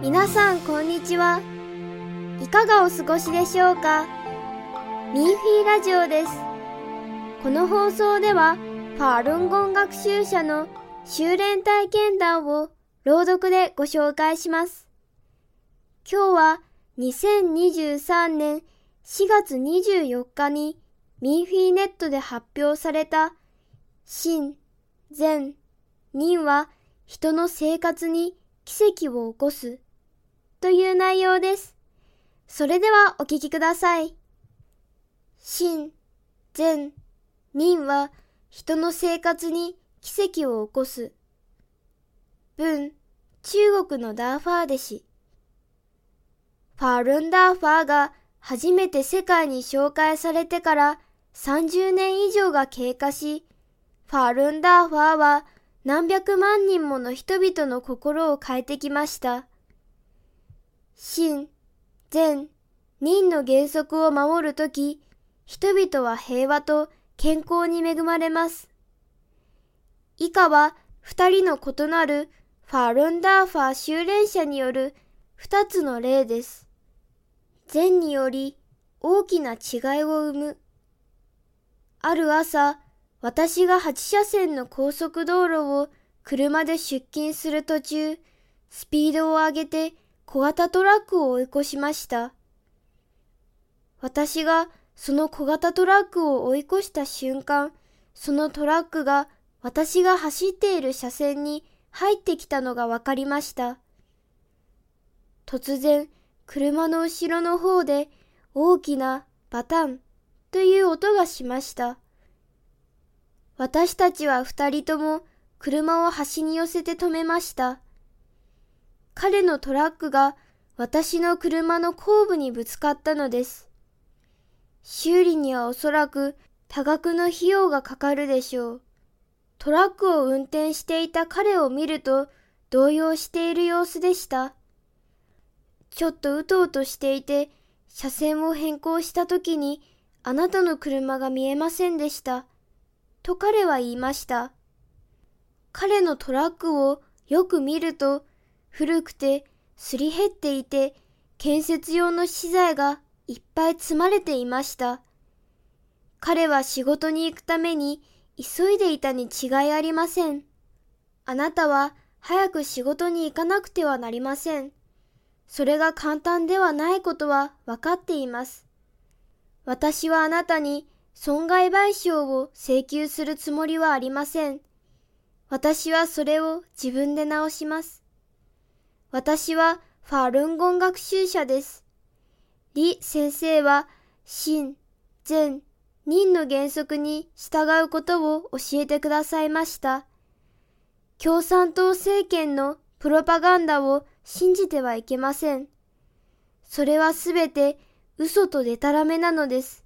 皆さんこんにちは。いかがお過ごしでしょうか？ミーフィーラジオです。この放送ではファールンゴン学習者の修練体験談を朗読でご紹介します。今日は2023年4月24日にミーフィーネットで発表された真、善、人は人の生活に奇跡を起こすという内容です。それではお聞きください。真、善、人は人の生活に奇跡を起こす。文、中国のダーファー弟子。ファールンダーファーが初めて世界に紹介されてから30年以上が経過し、ファールンダーファーは何百万人もの人々の心を変えてきました。真、善、人の原則を守るとき、人々は平和と健康に恵まれます。以下は二人の異なるファールンダーファー修練者による二つの例です。善により大きな違いを生む。ある朝、私が8車線の高速道路を車で出勤する途中、スピードを上げて小型トラックを追い越しました。私がその小型トラックを追い越した瞬間、そのトラックが私が走っている車線に入ってきたのがわかりました。突然、車の後ろの方で大きなバタンという音がしました。私たちは二人とも車を端に寄せて止めました。彼のトラックが私の車の後部にぶつかったのです。修理にはおそらく多額の費用がかかるでしょう。トラックを運転していた彼を見ると動揺している様子でした。ちょっとうとうとしていて車線を変更した時にあなたの車が見えませんでした。と彼は言いました。彼のトラックをよく見ると古くてすり減っていて建設用の資材がいっぱい積まれていました。彼は仕事に行くために急いでいたに違いありません。あなたは早く仕事に行かなくてはなりません。それが簡単ではないことは分かっています。私はあなたに損害賠償を請求するつもりはありません。私はそれを自分で直します。私はファルンゴン学習者です。李先生は、真、善、人の原則に従うことを教えてくださいました。共産党政権のプロパガンダを信じてはいけません。それはすべて嘘とデタラメなのです。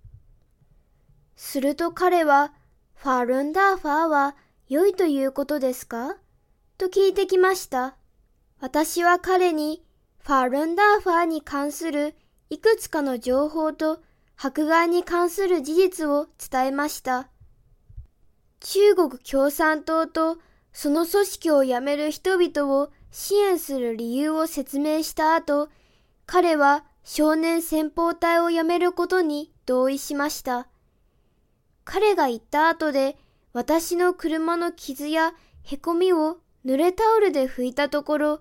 すると彼は、ファルンダーファーは良いということですか？と聞いてきました。私は彼にファルンダーファーに関するいくつかの情報と迫害に関する事実を伝えました。中国共産党とその組織を辞める人々を支援する理由を説明した後、彼は少年先方隊を辞めることに同意しました。彼が言った後で私の車の傷やへこみを濡れタオルで拭いたところ、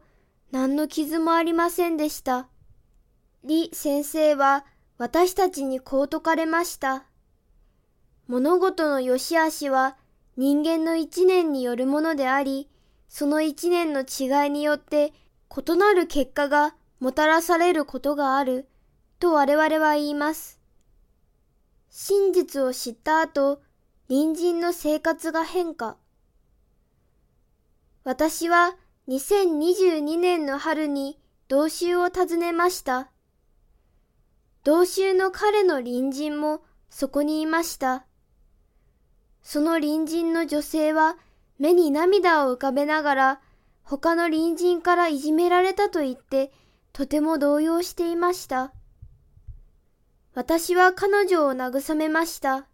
何の傷もありませんでした。李先生は私たちにこう説かれました。物事の良し悪しは人間の一年によるものであり、その一年の違いによって異なる結果がもたらされることがあると我々は言います。真実を知った後、隣人の生活が変化。私は2022年の春に同州を訪ねました。同州の彼の隣人もそこにいました。その隣人の女性は目に涙を浮かべながら他の隣人からいじめられたと言ってとても動揺していました。私は彼女を慰めました。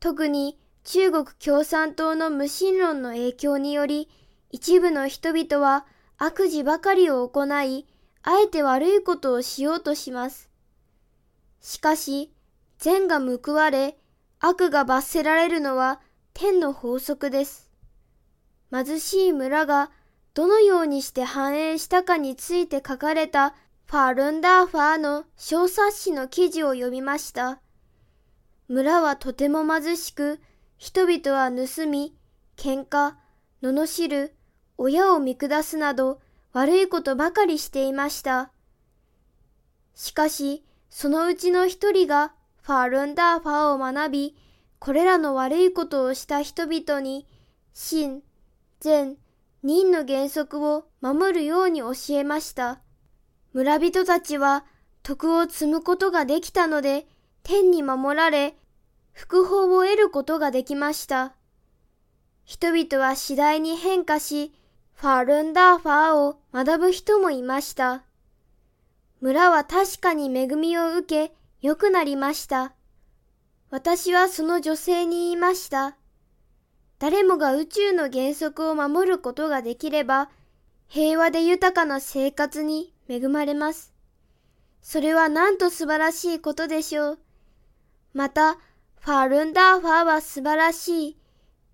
特に中国共産党の無神論の影響により一部の人々は悪事ばかりを行い、あえて悪いことをしようとします。しかし、善が報われ、悪が罰せられるのは天の法則です。貧しい村がどのようにして繁栄したかについて書かれたファルンダーファーの小冊子の記事を読みました。村はとても貧しく、人々は盗み、喧嘩、罵る、親を見下すなど悪いことばかりしていました。しかし、そのうちの一人がファルンダーファーを学び、これらの悪いことをした人々に、真、善、任の原則を守るように教えました。村人たちは徳を積むことができたので、天に守られ、福報を得ることができました。人々は次第に変化し、ファルンダーファーを学ぶ人もいました。村は確かに恵みを受け、良くなりました。私はその女性に言いました。誰もが宇宙の原則を守ることができれば、平和で豊かな生活に恵まれます。それはなんと素晴らしいことでしょう。また、ファルンダーファーは素晴らしい。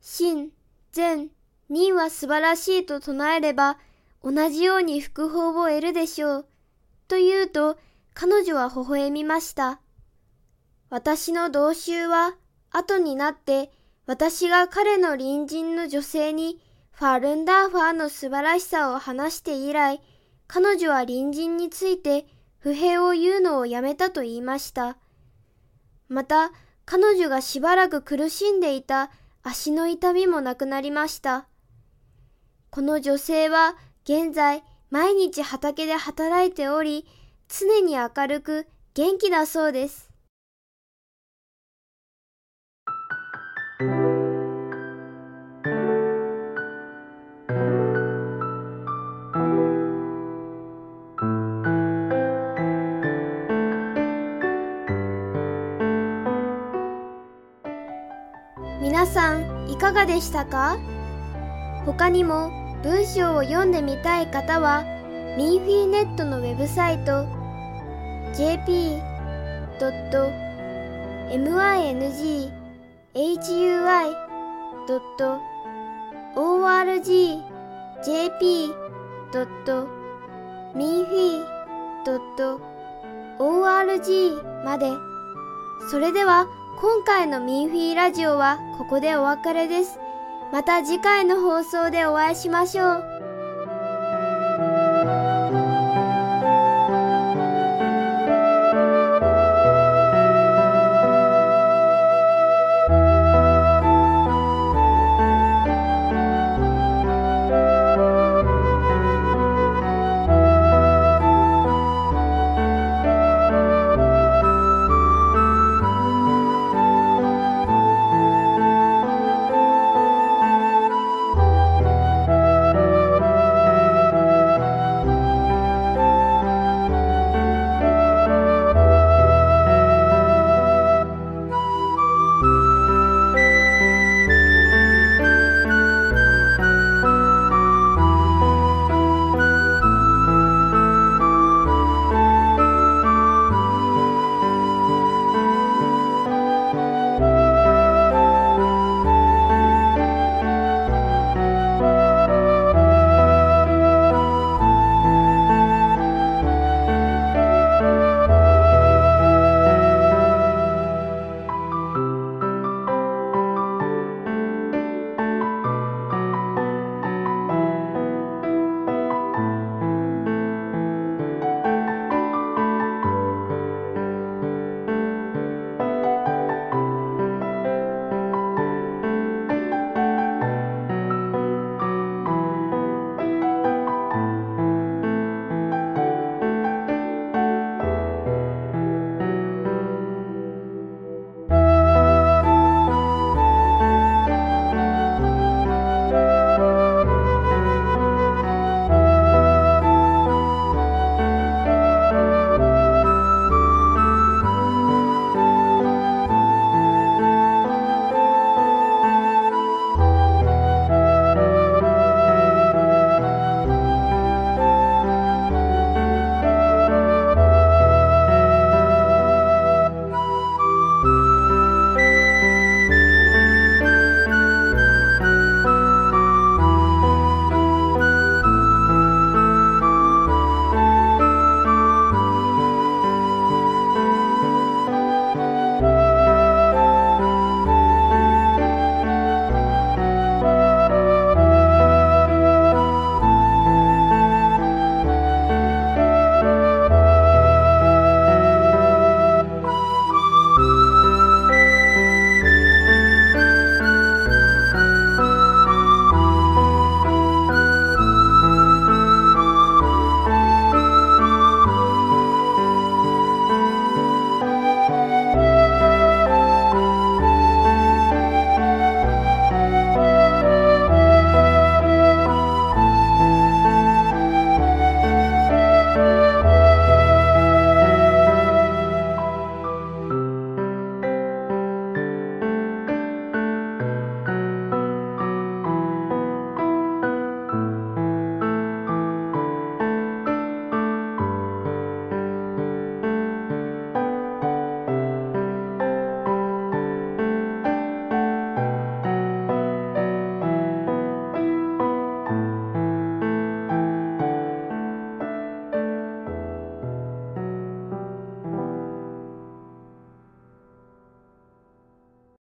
真、善、任は素晴らしいと唱えれば、同じように福報を得るでしょう。と言うと、彼女は微笑みました。私の同衆は、後になって、私が彼の隣人の女性にファルンダーファーの素晴らしさを話して以来、彼女は隣人について不平を言うのをやめたと言いました。また、彼女がしばらく苦しんでいた足の痛みもなくなりました。この女性は現在毎日畑で働いており、常に明るく元気だそうです。がでしたか？他にも文章を読んでみたい方はミンフィーネットのウェブサイト jp.minghui.org jp.minfi.org まで。それでは今回のミンフィーラジオはここでお別れです。また次回の放送でお会いしましょう。